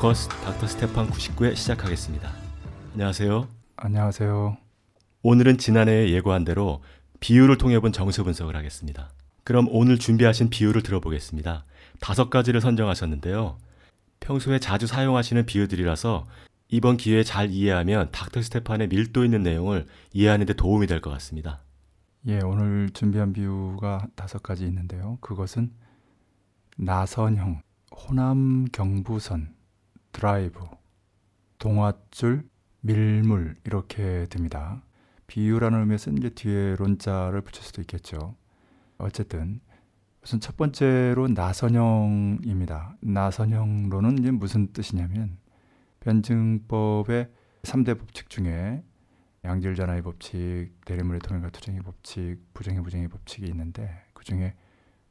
포커스 닥터 스테판 99회 시작하겠습니다. 안녕하세요. 안녕하세요. 오늘은 지난해에 예고한 대로 비유를 통해 본 정수 분석을 하겠습니다. 그럼 오늘 준비하신 비유를 들어보겠습니다. 다섯 가지를 선정하셨는데요. 평소에 자주 사용하시는 비유들이라서 이번 기회에 잘 이해하면 닥터 스테판의 밀도 있는 내용을 이해하는 데 도움이 될 것 같습니다. 예, 오늘 준비한 비유가 다섯 가지 있는데요. 그것은 나선형, 호남 경부선, 드라이브, 동화줄, 밀물 이렇게 됩니다. 비유라는 의미에서 이제 뒤에 론자를 붙일 수도 있겠죠. 어쨌든 우선 첫 번째로 나선형입니다. 나선형로는 이제 무슨 뜻이냐면 변증법의 3대 법칙 중에 양질전화의 법칙, 대리물의 통일과 투정의 법칙, 부정의 부정의 법칙이 있는데 그 중에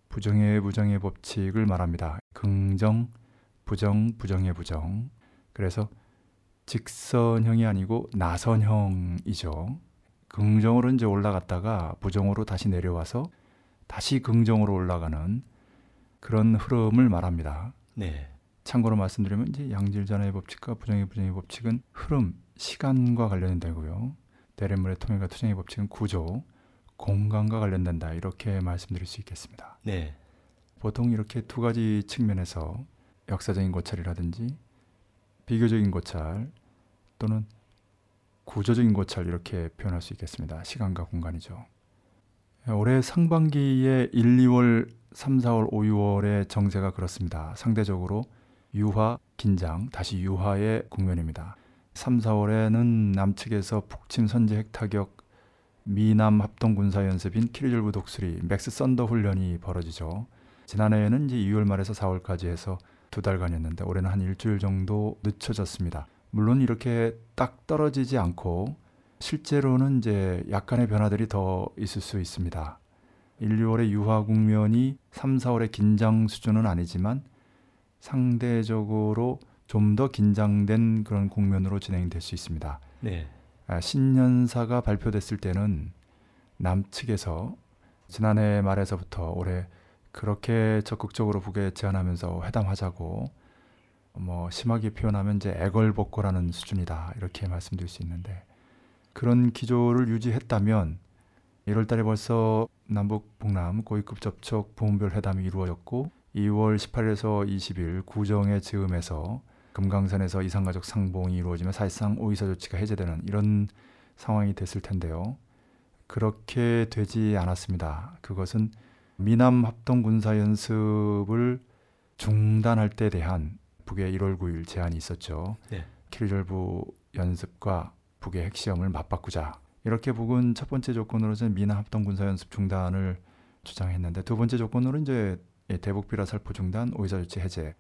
부정의 부정의 법칙을 말합니다. 긍정, 부정, 부정의 부정. 그래서 직선형이 아니고 나선형이죠. 긍정으로 이제 올라갔다가 부정으로 다시 내려와서 다시 긍정으로 올라가는 그런 흐름을 말합니다. 네. 참고로 말씀드리면 이제 양질전화의 법칙과 부정의 부정의 법칙은 흐름, 시간과 관련되고요. 대립물의 통일과 투정의 법칙은 구조, 공간과 관련된다. 이렇게 말씀드릴 수 있겠습니다. 네. 보통 이렇게 두 가지 측면에서 역사적인 고찰이라든지 비교적인 고찰 또는 구조적인 고찰 이렇게 표현할 수 있겠습니다. 시간과 공간이죠. 올해 상반기에 1, 2월, 3, 4월, 5, 6월의 정세가 그렇습니다. 상대적으로 유화, 긴장, 다시 유화의 국면입니다. 3, 4월에는 남측에서 북침 선제 핵타격 미남 합동 군사 연습인 키리졸브 독수리 맥스 썬더 훈련이 벌어지죠. 지난해에는 이제 2월 말에서 4월까지 해서 두 달간이었는데 올해는 한 일주일 정도 늦춰졌습니다. 물론 이렇게 딱 떨어지지 않고 실제로는 이제 약간의 변화들이 더 있을 수 있습니다. 1, 2월의 유화 국면이 3, 4월의 긴장 수준은 아니지만 상대적으로 좀 더 긴장된 그런 국면으로 진행될 수 있습니다. 네. 아, 신년사가 발표됐을 때는 남측에서 지난해 말에서부터 올해 그렇게 적극적으로 북에 제안하면서 회담하자고 뭐 심하게 표현하면 이제 애걸복걸하는 수준이다 이렇게 말씀드릴 수 있는데 그런 기조를 유지했다면 1월달에 벌써 남북 북남 고위급 접촉 부문별 회담이 이루어졌고 2월 18일에서 20일 구정의 즈음에서 금강산에서 이산가족 상봉이 이루어지면 사실상 오이사 조치가 해제되는 이런 상황이 됐을 텐데요. 그렇게 되지 않았습니다. 그것은 미남 합동 군사 연습을 중단할 때 대한 북의 1월 9일 제안이 있었죠. 네. 키리졸브 연습과 북의 핵시험을 맞바꾸자. 이렇게 북은 첫 번째 조건으로는 미남 합동 군사 연습 중단을 주장했는데 두 번째 조건으로 이제 대북 비라 살포 중단, 오이사 조치 해제.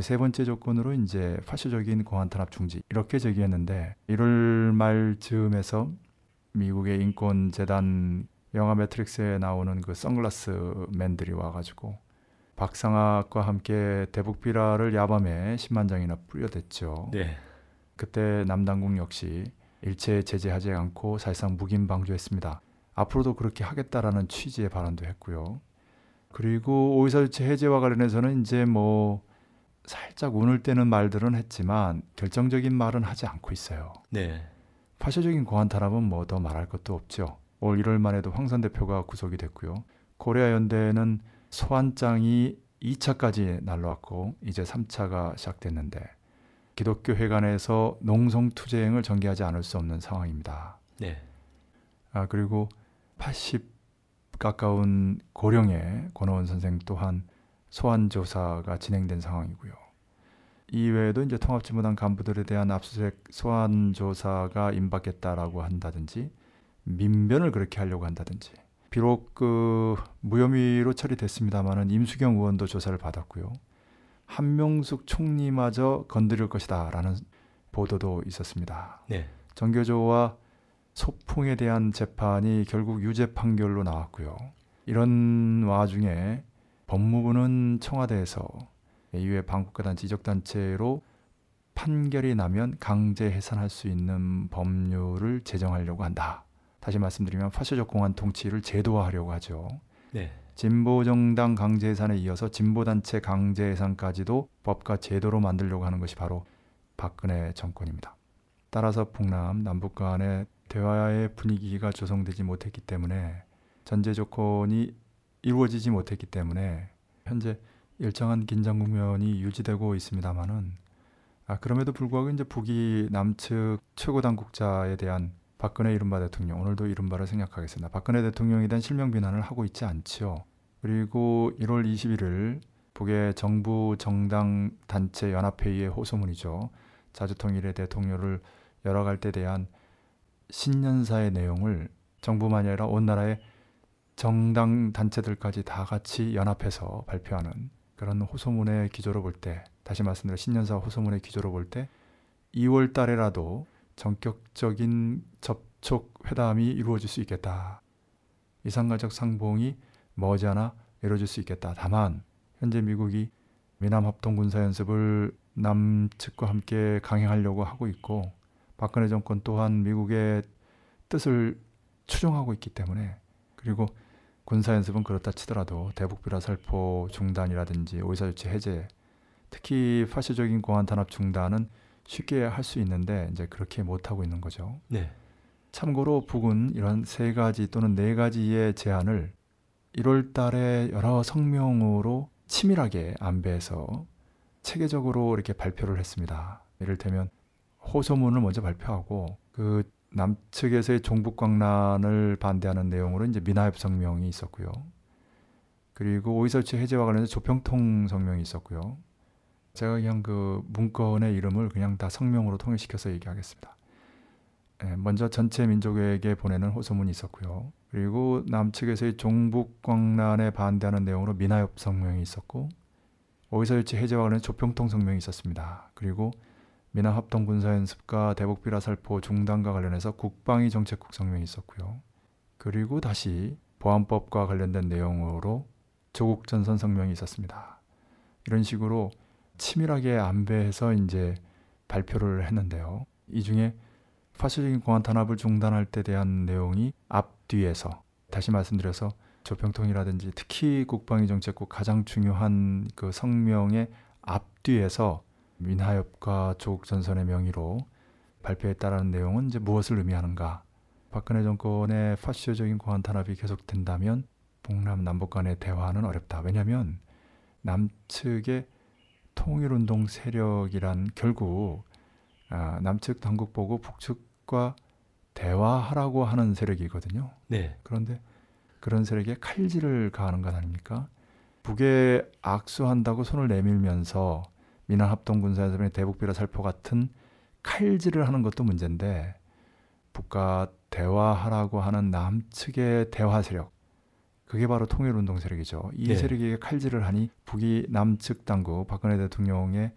세 번째 조건으로 이제 파쇼적인 공안 탄압 중지 이렇게 제기했는데 1월 말 즈음에서 미국의 인권 재단 영화 매트릭스에 나오는 그 선글라스 맨들이 와가지고 박상학과 함께 대북 비라를 야밤에 10만 장이나 뿌려댔죠. 네. 그때 남당국 역시 일체 제재하지 않고 사실상 묵인 방조했습니다. 앞으로도 그렇게 하겠다라는 취지의 발언도 했고요. 그리고 오이사 조치 해제와 관련해서는 이제 뭐 살짝 운을 떼는 말들은 했지만 결정적인 말은 하지 않고 있어요. 네. 파쇼적인 공안 탄압은 뭐 더 말할 것도 없죠. 올 1월만 해도 황선 대표가 구속이 됐고요. 코리아 연대는 소환장이 2차까지 날라왔고 이제 3차가 시작됐는데 기독교 회관에서 농성 투쟁을 전개하지 않을 수 없는 상황입니다. 네. 아 그리고 80 가까운 고령의 권오원 선생 또한 소환 조사가 진행된 상황이고요. 이외에도 이제 통합진보당 간부들에 대한 압수수색 소환 조사가 임박했다라고 한다든지 민변을 그렇게 하려고 한다든지 비록 그 무혐의로 처리됐습니다만은 임수경 의원도 조사를 받았고요. 한명숙 총리마저 건드릴 것이다라는 보도도 있었습니다. 네. 정교조와 소풍에 대한 재판이 결국 유죄 판결로 나왔고요. 이런 와중에 법무부는 청와대에서 이후에 방국가단 지적단체로 판결이 나면 강제 해산할 수 있는 법률을 제정하려고 한다. 다시 말씀드리면 파쇼적 공안 통치를 제도화하려고 하죠. 네. 진보 정당 강제 해산에 이어서 진보 단체 강제 해산까지도 법과 제도로 만들려고 하는 것이 바로 박근혜 정권입니다. 따라서 북남 남북 간의 대화의 분위기가 조성되지 못했기 때문에 전제 조건이 이루어지지 못했기 때문에 현재 일정한 긴장 국면이 유지되고 있습니다만은 아, 그럼에도 불구하고 이제 북이 남측 최고 당국자에 대한 박근혜 이른바 대통령 오늘도 이른바를 생략하겠습니다. 박근혜 대통령에 대한 실명 비난을 하고 있지 않지요. 그리고 1월 21일 북의 정부 정당 단체 연합회의의 호소문이죠. 자주통일의 대통령을 열어갈 때 대한 신년사의 내용을 정부만이 아니라 온 나라의 정당 단체들까지 다 같이 연합해서 발표하는 그런 호소문의 기조로 볼 때 다시 말씀드려 신년사 호소문의 기조로 볼 때 2월 달에라도 전격적인 접촉 회담이 이루어질 수 있겠다. 이상가적 상봉이 머지않아 이루어질 수 있겠다. 다만 현재 미국이 미남 합동 군사 연습을 남측과 함께 강행하려고 하고 있고 박근혜 정권 또한 미국의 뜻을 추종하고 있기 때문에 그리고 군사 연습은 그렇다 치더라도 대북 비라 살포 중단이라든지 오이사 조치 해제 특히 파시적인 공안 탄압 중단은 쉽게 할 수 있는데 이제 그렇게 못 하고 있는 거죠. 네. 참고로 북은 이런 세 가지 또는 네 가지의 제안을 1월 달에 여러 성명으로 치밀하게 안배해서 체계적으로 이렇게 발표를 했습니다. 이를테면 호소문을 먼저 발표하고 그 남측에서의 종북 광란을 반대하는 내용으로 이제 미나협 성명이 있었고요. 그리고 오이설치 해제와 관련해서 조평통 성명이 있었고요. 제가 그냥 그 문건의 이름을 그냥 다 성명으로 통일시켜서 얘기하겠습니다. 예, 먼저 전체 민족에게 보내는 호소문이 있었고요. 그리고 남측에서의 종북 광란에 반대하는 내용으로 미나협 성명이 있었고 오이설치 해제와 관련 조평통 성명이 있었습니다. 그리고 미남 합동 군사 연습과 대북 비라 살포 중단과 관련해서 국방위 정책국 성명이 있었고요. 그리고 다시 보안법과 관련된 내용으로 조국 전선 성명이 있었습니다. 이런 식으로 치밀하게 안배해서 이제 발표를 했는데요. 이 중에 파시적인 공안 탄압을 중단할 때 대한 내용이 앞뒤에서 다시 말씀드려서 조평통이라든지 특히 국방위 정책국 가장 중요한 그 성명의 앞뒤에서 민하협과 조국 전선의 명의로 발표했다라는 내용은 이제 무엇을 의미하는가? 박근혜 정권의 파시적인 공안 탄압이 계속된다면 북남 남북 간의 대화는 어렵다. 왜냐하면 남측의 통일운동 세력이란 결국 아, 남측 당국 보고 북측과 대화하라고 하는 세력이거든요. 네. 그런데 그런 세력에 칼질을 가하는 것 아닙니까? 북에 악수한다고 손을 내밀면서 민한 합동 군사연습의 대북 비라 살포 같은 칼질을 하는 것도 문제인데 북과 대화하라고 하는 남측의 대화 세력 그게 바로 통일운동 세력이죠. 이 네. 세력에게 칼질을 하니 북이 남측 당국 박근혜 대통령의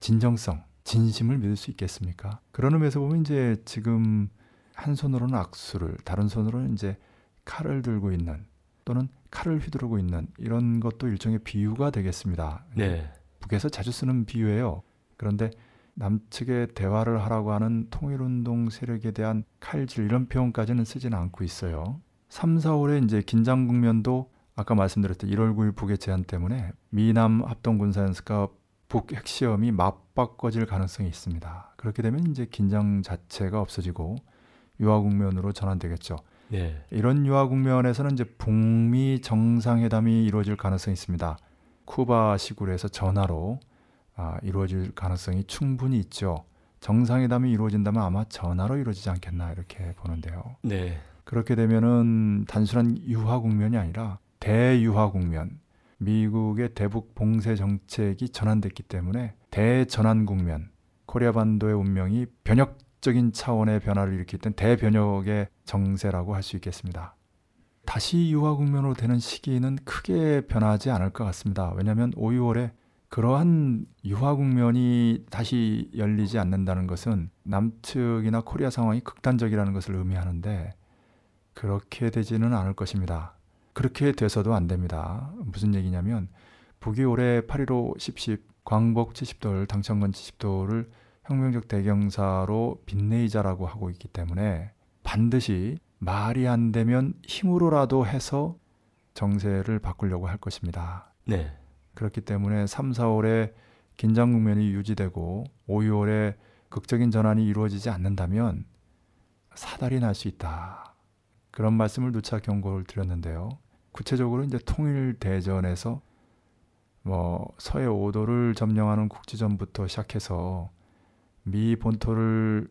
진정성, 진심을 믿을 수 있겠습니까? 그런 의미에서 보면 이제 지금 한 손으로는 악수를 다른 손으로는 이제 칼을 들고 있는 또는 칼을 휘두르고 있는 이런 것도 일종의 비유가 되겠습니다. 네. 북에서 자주 쓰는 비유예요. 그런데 남측의 대화를 하라고 하는 통일운동 세력에 대한 칼질 이런 표현까지는 쓰지는 않고 있어요. 3, 4월에 이제 긴장 국면도 아까 말씀드렸던 1월 9일 북의 제안 때문에 미남 합동 군사 연습과 북 핵시험이 맞바꿔질 가능성이 있습니다. 그렇게 되면 이제 긴장 자체가 없어지고 유화 국면으로 전환되겠죠. 네. 이런 유화 국면에서는 이제 북미 정상회담이 이루어질 가능성이 있습니다. 쿠바 시구에서 전화로 아, 이루어질 가능성이 충분히 있죠. 정상회담이 이루어진다면 아마 전화로 이루어지지 않겠나 이렇게 보는데요. 네. 그렇게 되면은 단순한 유화 국면이 아니라 대유화 국면. 미국의 대북 봉쇄 정책이 전환됐기 때문에 대전환 국면. 코리아 반도의 운명이 변혁적인 차원의 변화를 일으켰던 대변혁의 정세라고 할 수 있겠습니다. 다시 유화 국면으로 되는 시기는 크게 변하지 않을 것 같습니다. 왜냐하면 5, 6월에 그러한 유화 국면이 다시 열리지 않는다는 것은 남측이나 코리아 상황이 극단적이라는 것을 의미하는데 그렇게 되지는 않을 것입니다. 그렇게 돼서도 안 됩니다. 무슨 얘기냐면 북이 올해 8.15 10.10 광복 70돌 당천건 70돌을 혁명적 대경사로 빛내이자라고 하고 있기 때문에 반드시 말이 안 되면 힘으로라도 해서 정세를 바꾸려고 할 것입니다. 네. 그렇기 때문에 3, 4월에 긴장 국면이 유지되고 5, 6월에 극적인 전환이 이루어지지 않는다면 사달이 날 수 있다. 그런 말씀을 누차 경고를 드렸는데요. 구체적으로 이제 통일 대전에서 뭐 서해 5도를 점령하는 국지전부터 시작해서 미 본토를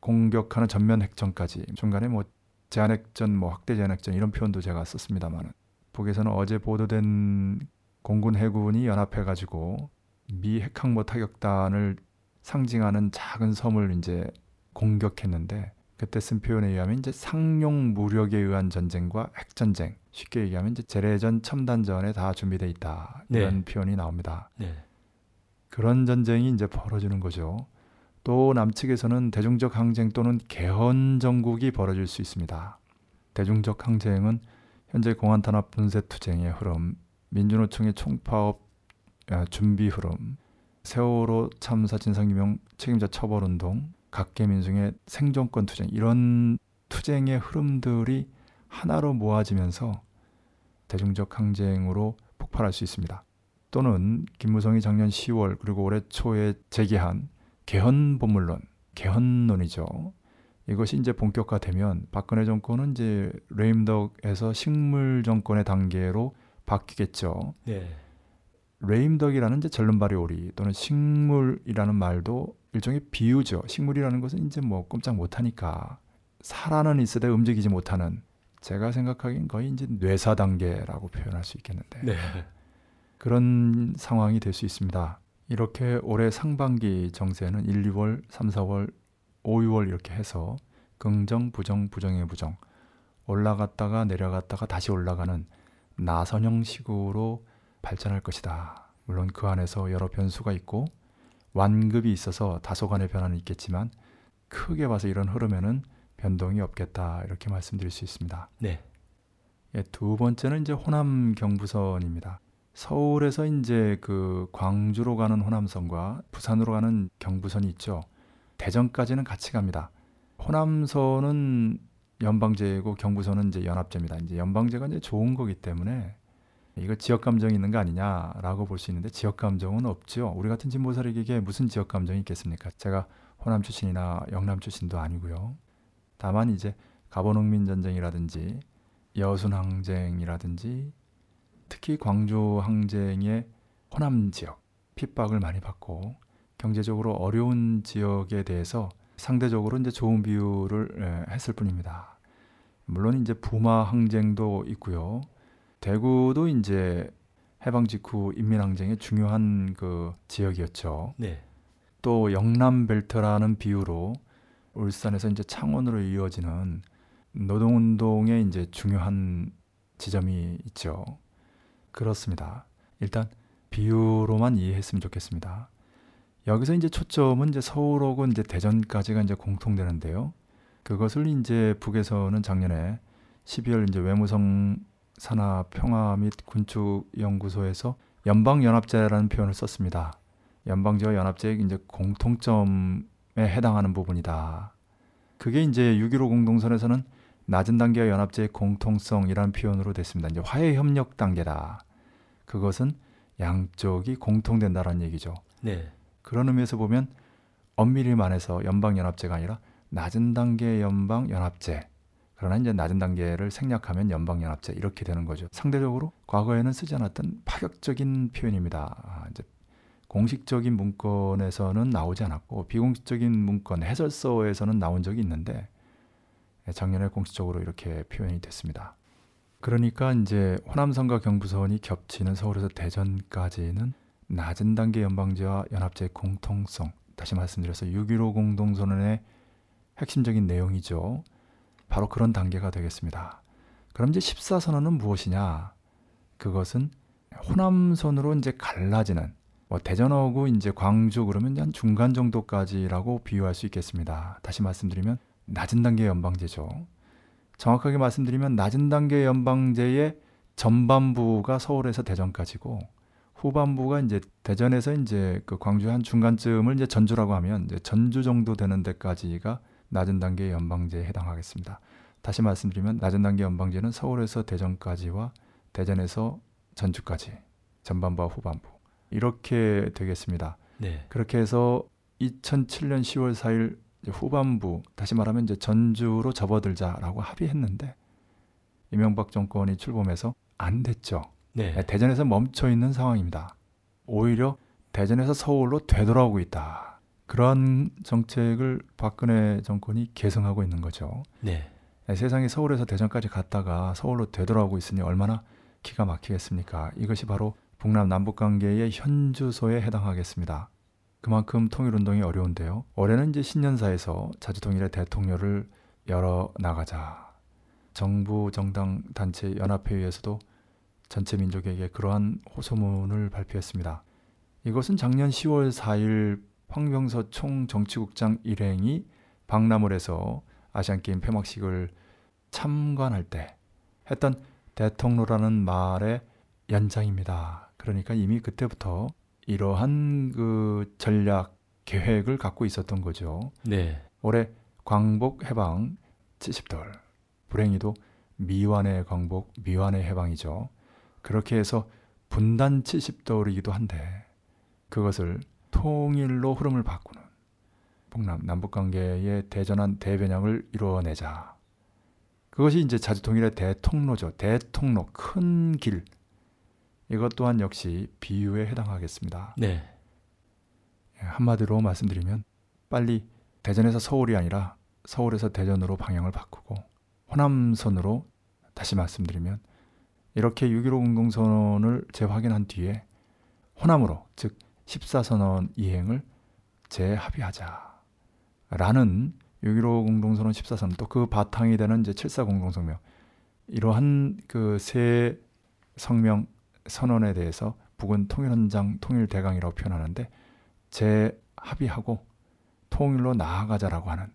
공격하는 전면 핵전까지 중간에 뭐 제한핵전, 뭐 확대 제한핵전 이런 표현도 제가 썼습니다만 북에서는 어제 보도된 공군 해군이 연합해 가지고 미 핵항모 타격단을 상징하는 작은 섬을 이제 공격했는데 그때 쓴 표현에 의하면 이제 상용 무력에 의한 전쟁과 핵 전쟁 쉽게 얘기하면 이제 재래전 첨단전에 다 준비돼 있다 이런 네. 표현이 나옵니다. 네. 그런 전쟁이 이제 벌어지는 거죠. 또 남측에서는 대중적 항쟁 또는 개헌 정국이 벌어질 수 있습니다. 대중적 항쟁은 현재 공안 탄압 분쇄 투쟁의 흐름, 민주노총의 총파업 아, 준비 흐름, 세월호 참사 진상규명 책임자 처벌 운동, 각계 민중의 생존권 투쟁 이런 투쟁의 흐름들이 하나로 모아지면서 대중적 항쟁으로 폭발할 수 있습니다. 또는 김무성이 작년 10월 그리고 올해 초에 제기한 개헌 본물론, 개헌론이죠. 이것이 이제 본격화되면 박근혜 정권은 이제 레임덕에서 식물 정권의 단계로 바뀌겠죠. 네. 레임덕이라는 이제 절름발이 오리 또는 식물이라는 말도 일종의 비유죠. 식물이라는 것은 이제 뭐 꼼짝 못하니까 살아는 있으되 움직이지 못하는 제가 생각하기엔 거의 이제 뇌사 단계라고 표현할 수 있겠는데 네. 그런 상황이 될 수 있습니다. 이렇게 올해 상반기 정세는 1, 2월, 3, 4월, 5, 6월 이렇게 해서 긍정, 부정, 부정의 부정 올라갔다가 내려갔다가 다시 올라가는 나선형 식으로 발전할 것이다. 물론 그 안에서 여러 변수가 있고 완급이 있어서 다소간의 변화는 있겠지만 크게 봐서 이런 흐름에는 변동이 없겠다 이렇게 말씀드릴 수 있습니다. 네. 예, 두 번째는 이제 호남 경부선입니다. 서울에서 이제 그 광주로 가는 호남선과 부산으로 가는 경부선이 있죠. 대전까지는 같이 갑니다. 호남선은 연방제고 경부선은 이제 연합제입니다. 이제 연방제가 이제 좋은 거기 때문에 이거 지역 감정이 있는 거 아니냐라고 볼 수 있는데 지역 감정은 없죠. 우리 같은 진보사력에게 무슨 지역 감정이 있겠습니까? 제가 호남 출신이나 영남 출신도 아니고요. 다만 이제 가보농민 전쟁이라든지 여순 항쟁이라든지 특히 광주 항쟁의 호남 지역 핍박을 많이 받고 경제적으로 어려운 지역에 대해서 상대적으로 이제 좋은 비유를 예, 했을 뿐입니다. 물론 이제 부마 항쟁도 있고요. 대구도 이제 해방 직후 인민 항쟁의 중요한 그 지역이었죠. 네. 또 영남 벨트라는 비유로 울산에서 이제 창원으로 이어지는 노동운동의 이제 중요한 지점이 있죠. 그렇습니다. 일단 비유로만 이해했으면 좋겠습니다. 여기서 이제 초점은 이제 서울하고 이제 대전까지가 이제 공통되는데요. 그것을 이제 북에서는 작년에 12월 이제 외무성 산하 평화 및 군축 연구소에서 연방 연합제라는 표현을 썼습니다. 연방제와 연합제의 이제 공통점에 해당하는 부분이다. 그게 이제 6.15 공동선에서는 낮은 단계와 연합제의 공통성이라는 표현으로 됐습니다. 이제 화해 협력 단계다. 그것은 양쪽이 공통된다라는 얘기죠. 네. 그런 의미에서 보면 엄밀히 말해서 연방 연합제가 아니라 낮은 단계 연방 연합제. 그러나 이제 낮은 단계를 생략하면 연방연합제 이렇게 되는 거죠. 상대적으로 과거에는 쓰지 않았던 파격적인 표현입니다. 아, 이제 공식적인 문건에서는 나오지 않았고 비공식적인 문건 해설서에서는 나온 적이 있는데 예, 작년에 공식적으로 이렇게 표현이 됐습니다. 그러니까 이제 호남선과 경부선이 겹치는 서울에서 대전까지는 낮은 단계 연방제와 연합제의 공통성 다시 말씀드려서 6.15 공동선언의 핵심적인 내용이죠. 바로 그런 단계가 되겠습니다. 그럼 이제 14선언은 무엇이냐? 그것은 호남선으로 이제 갈라지는 뭐 대전하고 이제 광주 그러면 한 중간 정도까지라고 비유할 수 있겠습니다. 다시 말씀드리면 낮은 단계 연방제죠. 정확하게 말씀드리면 낮은 단계 연방제의 전반부가 서울에서 대전까지고 후반부가 이제 대전에서 이제 그 광주 한 중간쯤을 이제 전주라고 하면 이제 전주 정도 되는 데까지가 낮은 단계 연방제에 해당하겠습니다. 다시 말씀드리면 낮은 단계 연방제는 서울에서 대전까지와 대전에서 전주까지 전반부와 후반부 이렇게 되겠습니다. 네. 그렇게 해서 2007년 10월 4일 이제 후반부 다시 말하면 이제 전주로 접어들자라고 합의했는데 이명박 정권이 출범해서 안 됐죠. 네. 대전에서 멈춰 있는 상황입니다. 오히려 대전에서 서울로 되돌아오고 있다. 그런 정책을 박근혜 정권이 계승하고 있는 거죠. 네. 세상이 서울에서 대전까지 갔다가 서울로 되돌아오고 있으니 얼마나 기가 막히겠습니까? 이것이 바로 북남 남북 관계의 현주소에 해당하겠습니다. 그만큼 통일 운동이 어려운데요. 올해는 이제 신년사에서 자주통일의 대통령을 열어 나가자. 정부 정당 단체 연합회의에서도 전체 민족에게 그러한 호소문을 발표했습니다. 이것은 작년 10월 4일 황병서 총정치국장 일행이 박람월에서 아시안게임 폐막식을 참관할 때 했던 대통로라는 말의 연장입니다. 그러니까 이미 그때부터 이러한 그 전략 계획을 갖고 있었던 거죠. 네. 올해 광복 해방 70돌. 불행히도 미완의 광복, 미완의 해방이죠. 그렇게 해서 분단 70돌이기도 한데 그것을 통일로 흐름을 바꾸는 북남 남북 관계의 대전한 대변형을 이루어내자. 그것이 이제 자주통일의 대통로죠. 대통로 큰 길. 이것 또한 역시 비유에 해당하겠습니다. 네. 예, 한마디로 말씀드리면 빨리 대전에서 서울이 아니라 서울에서 대전으로 방향을 바꾸고 호남선으로 다시 말씀드리면 이렇게 6.15 공동선언을 재확인한 뒤에 호남으로 즉 14선언 이행을 재합의하자 라는 6.15 공동선언 14선언 또 그 바탕이 되는 이제 7.4 공동성명 이러한 그 세 성명 선언에 대해서 북은 통일헌장 통일대강이라고 표현하는데 재합의하고 통일로 나아가자라고 하는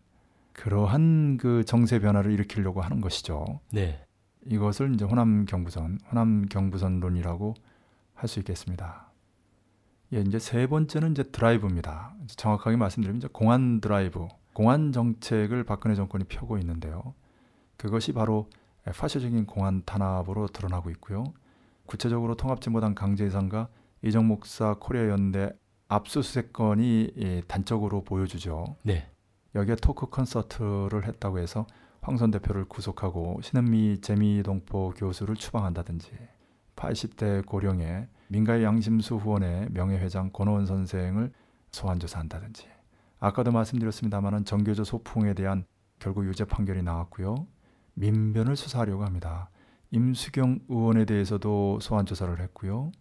그러한 그 정세 변화를 일으키려고 하는 것이죠. 네. 이것을 이제 호남 경부선, 호남 경부선론이라고 할 수 있겠습니다. 예, 이제 세 번째는 이제 드라이브입니다. 정확하게 말씀드리면 이제 공안 드라이브, 공안 정책을 박근혜 정권이 펴고 있는데요. 그것이 바로 파쇼적인 공안 탄압으로 드러나고 있고요. 구체적으로 통합진보당 강제해산과 이정 목사 코리아 연대 압수수색 건이 예, 단적으로 보여주죠. 네. 여기에 토크 콘서트를 했다고 해서 황선 대표를 구속하고 신은미 재미동포 교수를 추방한다든지 80대 고령의 민가의 양심수 후원의 명예회장 권호원 선생을 소환 조사한다든지 아까도 말씀드렸습니다마는 정교조 소풍에 대한 결국 유죄 판결이 나왔고요. 민변을 수사하려고 합니다. 임수경 의원에 대해서도 소환 조사를 했고요.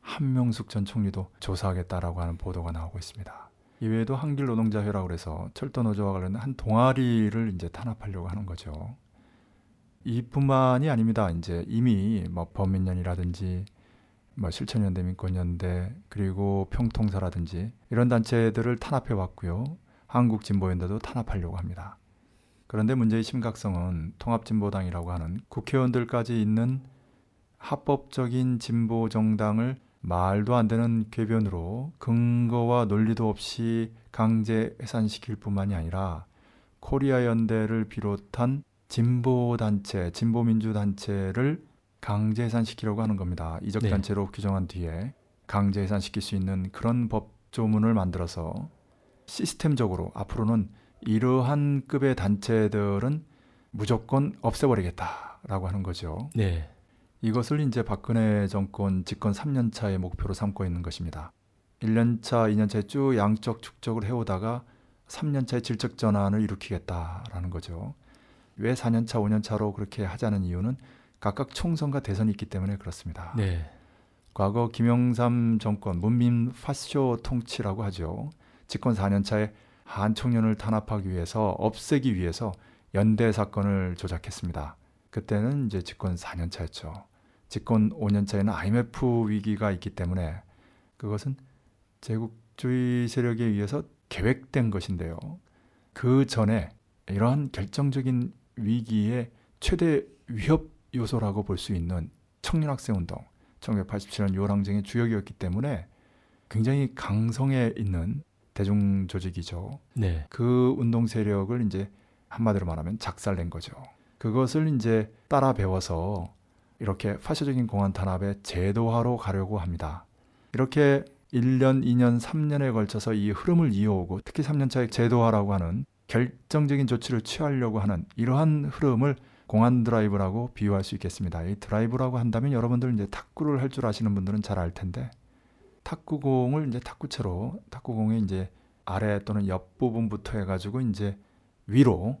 한명숙 전 총리도 조사하겠다라고 하는 보도가 나오고 있습니다. 이외에도 한길 노동자회라고 해서 철도 노조와 관련된 한 동아리를 이제 탄압하려고 하는 거죠. 이뿐만이 아닙니다. 이제 이미 뭐 범민련이라든지 뭐 실천연대 민권연대 그리고 평통사라든지 이런 단체들을 탄압해 왔고요. 한국진보연대도 탄압하려고 합니다. 그런데 문제의 심각성은 통합진보당이라고 하는 국회의원들까지 있는 합법적인 진보 정당을 말도 안 되는 궤변으로 근거와 논리도 없이 강제 해산시킬 뿐만이 아니라 코리아 연대를 비롯한 진보 단체, 진보 민주 단체를 강제 해산시키려고 하는 겁니다. 이적 네. 단체로 규정한 뒤에 강제 해산시킬 수 있는 그런 법조문을 만들어서 시스템적으로 앞으로는 이러한 급의 단체들은 무조건 없애버리겠다라고 하는 거죠. 네. 이것을 이제 박근혜 정권 집권 3년 차의 목표로 삼고 있는 것입니다. 1년 차, 2년 차에 쭉 양적 축적을 해오다가 3년 차에 질적 전환을 일으키겠다라는 거죠. 왜 4년 차, 5년 차로 그렇게 하자는 이유는 각각 총선과 대선이 있기 때문에 그렇습니다. 네. 과거 김영삼 정권 문민 파쇼 통치라고 하죠. 집권 4년 차에 한 청년을 탄압하기 위해서 없애기 위해서 연대 사건을 조작했습니다. 그때는 이제 집권 4년 차였죠. 집권 5년 차에는 IMF 위기가 있기 때문에 그것은 제국주의 세력에 의해서 계획된 것인데요. 그 전에 이러한 결정적인 위기의 최대 위협 요소라고 볼 수 있는 청년학생 운동, 1987년 6월 항쟁의 주역이었기 때문에 굉장히 강성에 있는 대중 조직이죠. 네. 그 운동 세력을 이제 한마디로 말하면 작살낸 거죠. 그것을 이제 따라 배워서 이렇게 파쇼적인 공안 탄압의 제도화로 가려고 합니다. 이렇게 1년, 2년, 3년에 걸쳐서 이 흐름을 이어오고 특히 3년차의 제도화라고 하는 결정적인 조치를 취하려고 하는 이러한 흐름을 공안 드라이브라고 비유할 수 있겠습니다. 이 드라이브라고 한다면 여러분들 이제 탁구를 할 줄 아시는 분들은 잘 알 텐데 탁구공을 이제 탁구채로 탁구공의 이제 아래 또는 옆 부분부터 해가지고 이제 위로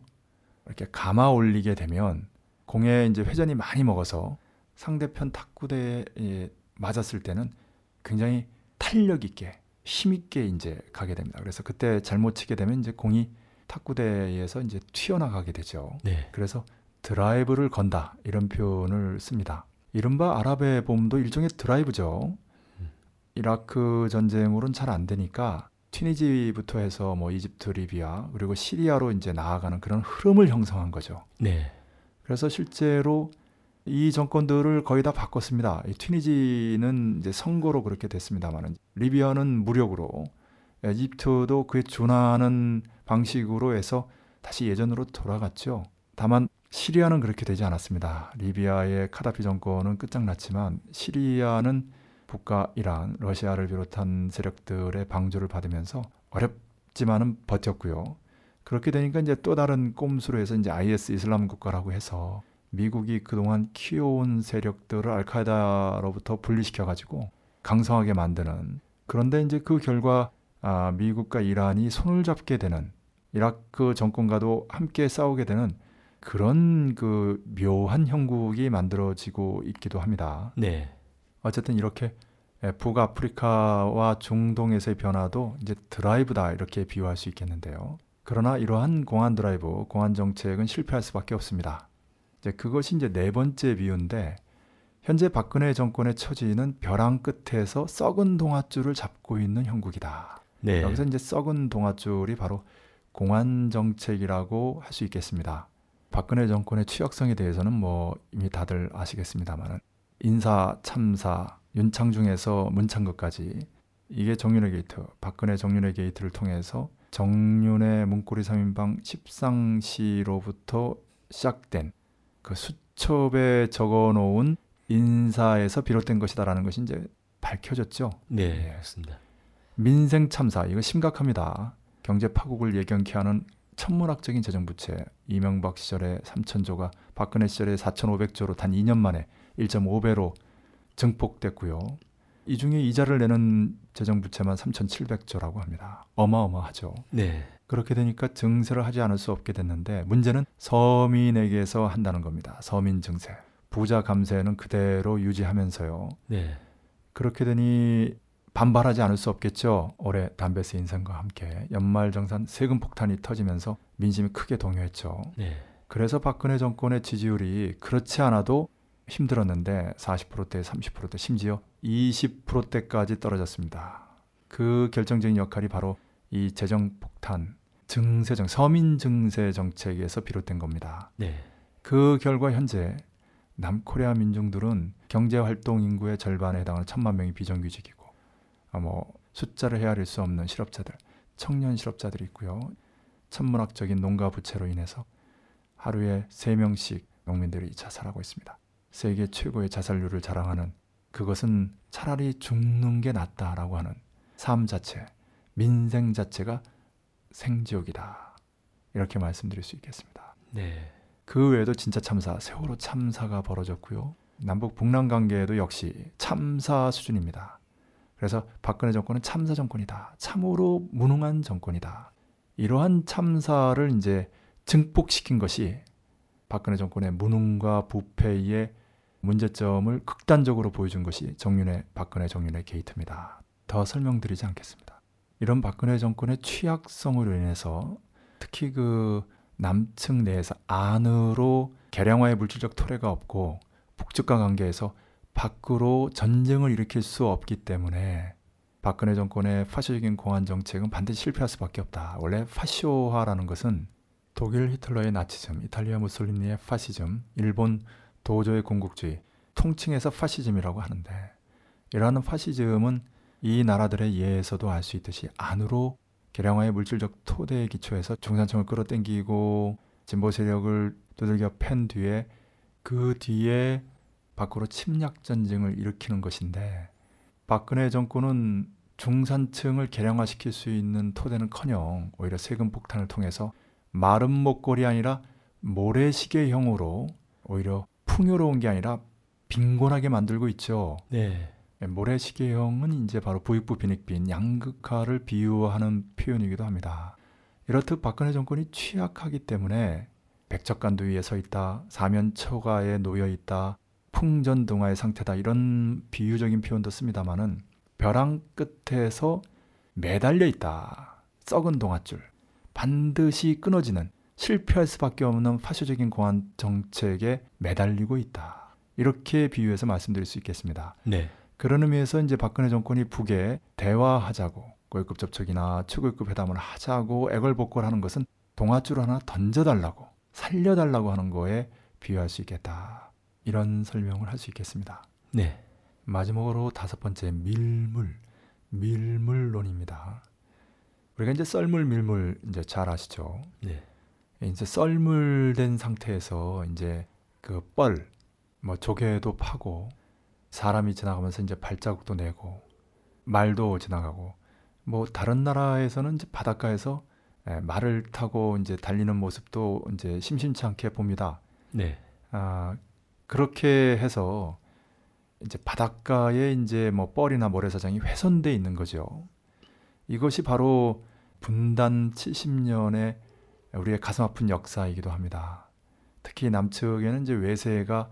이렇게 감아 올리게 되면 공에 이제 회전이 많이 먹어서 상대편 탁구대에 맞았을 때는 굉장히 탄력 있게 힘 있게 이제 가게 됩니다. 그래서 그때 잘못 치게 되면 이제 공이 탁구대에서 이제 튀어나가게 되죠. 네. 그래서 드라이브를 건다 이런 표현을 씁니다. 이른바 아랍의 봄도 일종의 드라이브죠. 음. 이라크 전쟁으로는 잘 안 되니까 튀니지부터 해서 뭐 이집트, 리비아 그리고 시리아로 이제 나아가는 그런 흐름을 형성한 거죠. 네. 그래서 실제로 이 정권들을 거의 다 바꿨습니다. 이 튀니지는 이제 선거로 그렇게 됐습니다만은 리비아는 무력으로 이집트도 그에 준하는 방식으로 해서 다시 예전으로 돌아갔죠. 다만 시리아는 그렇게 되지 않았습니다. 리비아의 카다피 정권은 끝장났지만 시리아는 북과 이란, 러시아를 비롯한 세력들의 방조를 받으면서 어렵지만은 버텼고요. 그렇게 되니까 이제 또 다른 꼼수로 해서 이제 IS 이슬람 국가라고 해서 미국이 그동안 키워온 세력들을 알카에다로부터 분리시켜 가지고 강성하게 만드는 그런데 이제 그 결과 아, 미국과 이란이 손을 잡게 되는 이라크 정권과도 함께 싸우게 되는 그런 그 묘한 형국이 만들어지고 있기도 합니다. 네. 어쨌든 이렇게 예, 북아프리카와 중동에서의 변화도 이제 드라이브다 이렇게 비유할 수 있겠는데요. 그러나 이러한 공안 드라이브, 공안 정책은 실패할 수밖에 없습니다. 이제 그것이 이제 네 번째 비유인데 현재 박근혜 정권의 처지는 벼랑 끝에서 썩은 동아줄을 잡고 있는 형국이다. 네. 여기서 이제 썩은 동아줄이 바로 공안 정책이라고 할 수 있겠습니다. 박근혜 정권의 취약성에 대해서는 뭐 이미 다들 아시겠습니다만은 인사 참사 윤창중에서 문창극까지 이게 정윤회 게이트 박근혜 정윤회 게이트를 통해서 정윤회 문고리 3인방 십상시로부터 시작된 그 수첩에 적어놓은 인사에서 비롯된 것이다라는 것이 이제 밝혀졌죠. 네. 예. 맞습니다. 민생 참사 이거 심각합니다. 경제 파국을 예견케 하는 천문학적인 재정 부채 이명박 시절에 3천조가 박근혜 시절에 4,500조로 단 2년 만에 1.5배로 증폭됐고요. 이 중에 이자를 내는 재정 부채만 3,700조라고 합니다. 어마어마하죠. 네. 그렇게 되니까 증세를 하지 않을 수 없게 됐는데 문제는 서민에게서 한다는 겁니다. 서민 증세. 부자 감세는 그대로 유지하면서요. 네. 그렇게 되니 반발하지 않을 수 없겠죠. 올해 담배세 인상과 함께 연말정산 세금 폭탄이 터지면서 민심이 크게 동요했죠. 네. 그래서 박근혜 정권의 지지율이 그렇지 않아도 힘들었는데 40%대, 30%대, 심지어 20%대까지 떨어졌습니다. 그 결정적인 역할이 바로 이 재정 폭탄, 증세정, 서민 증세 정책에서 비롯된 겁니다. 네. 그 결과 현재 남코리아 민중들은 경제 활동 인구의 절반에 해당하는 천만 명이 비정규직이고 아, 뭐 숫자를 헤아릴 수 없는 실업자들, 청년 실업자들이 있고요. 천문학적인 농가 부채로 인해서 하루에 세 명씩 농민들이 자살하고 있습니다. 세계 최고의 자살률을 자랑하는 그것은 차라리 죽는 게 낫다라고 하는 삶 자체, 민생 자체가 생지옥이다. 이렇게 말씀드릴 수 있겠습니다. 네. 그 외에도 진짜 참사, 세월호 참사가 벌어졌고요. 남북 북남 관계에도 역시 참사 수준입니다. 그래서 박근혜 정권은 참사 정권이다. 참으로 무능한 정권이다. 이러한 참사를 이제 증폭시킨 것이 박근혜 정권의 무능과 부패의 문제점을 극단적으로 보여준 것이 정윤회, 박근혜 정윤회 게이트입니다. 더 설명드리지 않겠습니다. 이런 박근혜 정권의 취약성으로 인해서 특히 그 남측 내에서 안으로 개량화의 물질적 토래가 없고 북측과 관계에서 밖으로 전쟁을 일으킬 수 없기 때문에 박근혜 정권의 파쇼적인 공안 정책은 반드시 실패할 수밖에 없다. 원래 파쇼화라는 것은 독일 히틀러의 나치즘, 이탈리아 무솔리니의 파시즘, 일본 도저의 공국주의, 통칭해서 파시즘이라고 하는데 이러한 파시즘은 이 나라들의 예에서도 알 수 있듯이 안으로 개량화의 물질적 토대에 기초해서 중산층을 끌어당기고 진보 세력을 두들겨 팬 뒤에 그 뒤에 밖으로 침략 전쟁을 일으키는 것인데 박근혜 정권은 중산층을 개량화시킬 수 있는 토대는커녕 오히려 세금 폭탄을 통해서 마른 목걸이 아니라 모래시계형으로 오히려 풍요로운 게 아니라 빈곤하게 만들고 있죠. 네. 모래시계형은 이제 바로 부익부 빈익빈 양극화를 비유하는 표현이기도 합니다. 이렇듯 박근혜 정권이 취약하기 때문에 백척간도 위에 서 있다, 사면초가에 놓여 있다, 풍전등화의 상태다 이런 비유적인 표현도 씁니다만은 벼랑 끝에서 매달려 있다. 썩은 동아줄. 반드시 끊어지는 실패할 수밖에 없는 파쇼적인 공안 정책에 매달리고 있다. 이렇게 비유해서 말씀드릴 수 있겠습니다. 네. 그런 의미에서 이제 박근혜 정권이 북에 대화하자고 고위급 접촉이나 최고위급 회담을 하자고 애걸복걸하는 것은 동아줄 하나 던져달라고 살려달라고 하는 거에 비유할 수 있겠다. 이런 설명을 할 수 있겠습니다. 네. 마지막으로 다섯 번째 밀물 밀물론입니다. 우리가 이제 썰물 밀물 이제 잘 아시죠? 네. 이제 썰물된 상태에서 이제 그 뻘 뭐 조개도 파고 사람이 지나가면서 이제 발자국도 내고 말도 지나가고 뭐 다른 나라에서는 이제 바닷가에서 예, 말을 타고 이제 달리는 모습도 이제 심심치 않게 봅니다. 네. 아 그렇게 해서 이제 바닷가에 이제 뭐 뻘이나 모래사장이 훼손돼 있는 거죠. 이것이 바로 분단 70년의 우리의 가슴 아픈 역사이기도 합니다. 특히 남측에는 이제 외세가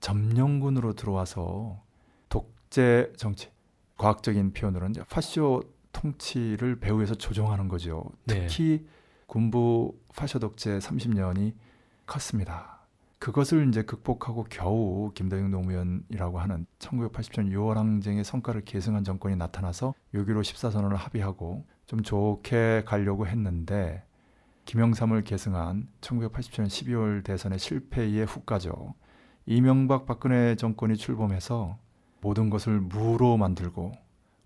점령군으로 들어와서 독재 정치, 과학적인 표현으로는 이제 파쇼 통치를 배후에서 조종하는 거죠. 네. 특히 군부 파쇼 독재 30년이 컸습니다. 그것을 이제 극복하고 겨우 김대중 노무현이라고 하는 1980년 6월 항쟁의 성과를 계승한 정권이 나타나서 6.15 14선언을 합의하고 좀 좋게 가려고 했는데 김영삼을 계승한 1987년 12월 대선의 실패의 후가죠. 이명박 박근혜 정권이 출범해서 모든 것을 무로 만들고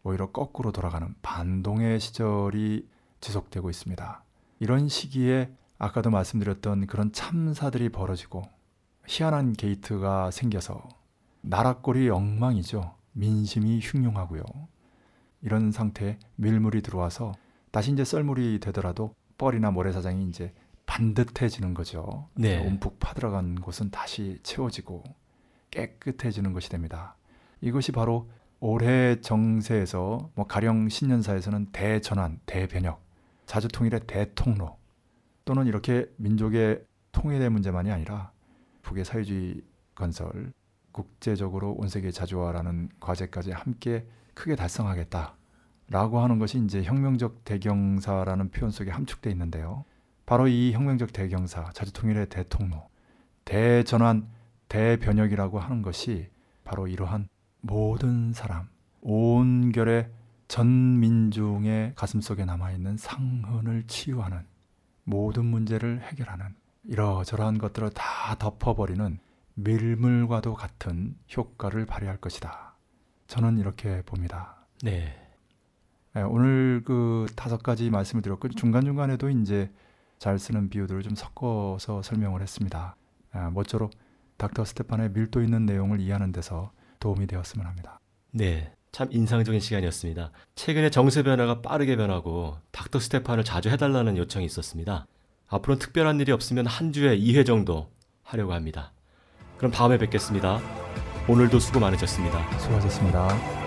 오히려 거꾸로 돌아가는 반동의 시절이 지속되고 있습니다. 이런 시기에 아까도 말씀드렸던 그런 참사들이 벌어지고 희한한 게이트가 생겨서 나라꼴이 엉망이죠. 민심이 흉흉하고요. 이런 상태에 밀물이 들어와서 다시 이제 썰물이 되더라도 뻘이나 모래사장이 이제 반듯해지는 거죠. 네. 움푹 파들어간 곳은 다시 채워지고 깨끗해지는 것이 됩니다. 이것이 바로 올해 정세에서 뭐 가령 신년사에서는 대전환, 대변혁, 자주통일의 대통로 또는 이렇게 민족의 통일의 문제만이 아니라 북의 사회주의 건설, 국제적으로 온 세계 자주화라는 과제까지 함께 크게 달성하겠다라고 하는 것이 이제 혁명적 대경사라는 표현 속에 함축돼 있는데요. 바로 이 혁명적 대경사, 자주통일의 대통로, 대전환, 대변혁이라고 하는 것이 바로 이러한 모든 사람, 온결의 전 민중의 가슴속에 남아있는 상흔을 치유하는 모든 문제를 해결하는 이러저러한 것들을 다 덮어버리는 밀물과도 같은 효과를 발휘할 것이다. 저는 이렇게 봅니다. 네. 네, 오늘 그 다섯 가지 말씀을 드렸고 중간중간에도 이제 잘 쓰는 비유들을 좀 섞어서 설명을 했습니다. 아, 모쪼록 닥터 스테판의 밀도 있는 내용을 이해하는 데서 도움이 되었으면 합니다. 네. 참 인상적인 시간이었습니다. 최근에 정세 변화가 빠르게 변하고 닥터 스테판을 자주 해달라는 요청이 있었습니다. 앞으로는 특별한 일이 없으면 한 주에 2회 정도 하려고 합니다. 그럼 다음에 뵙겠습니다. 오늘도 수고 많으셨습니다. 수고하셨습니다.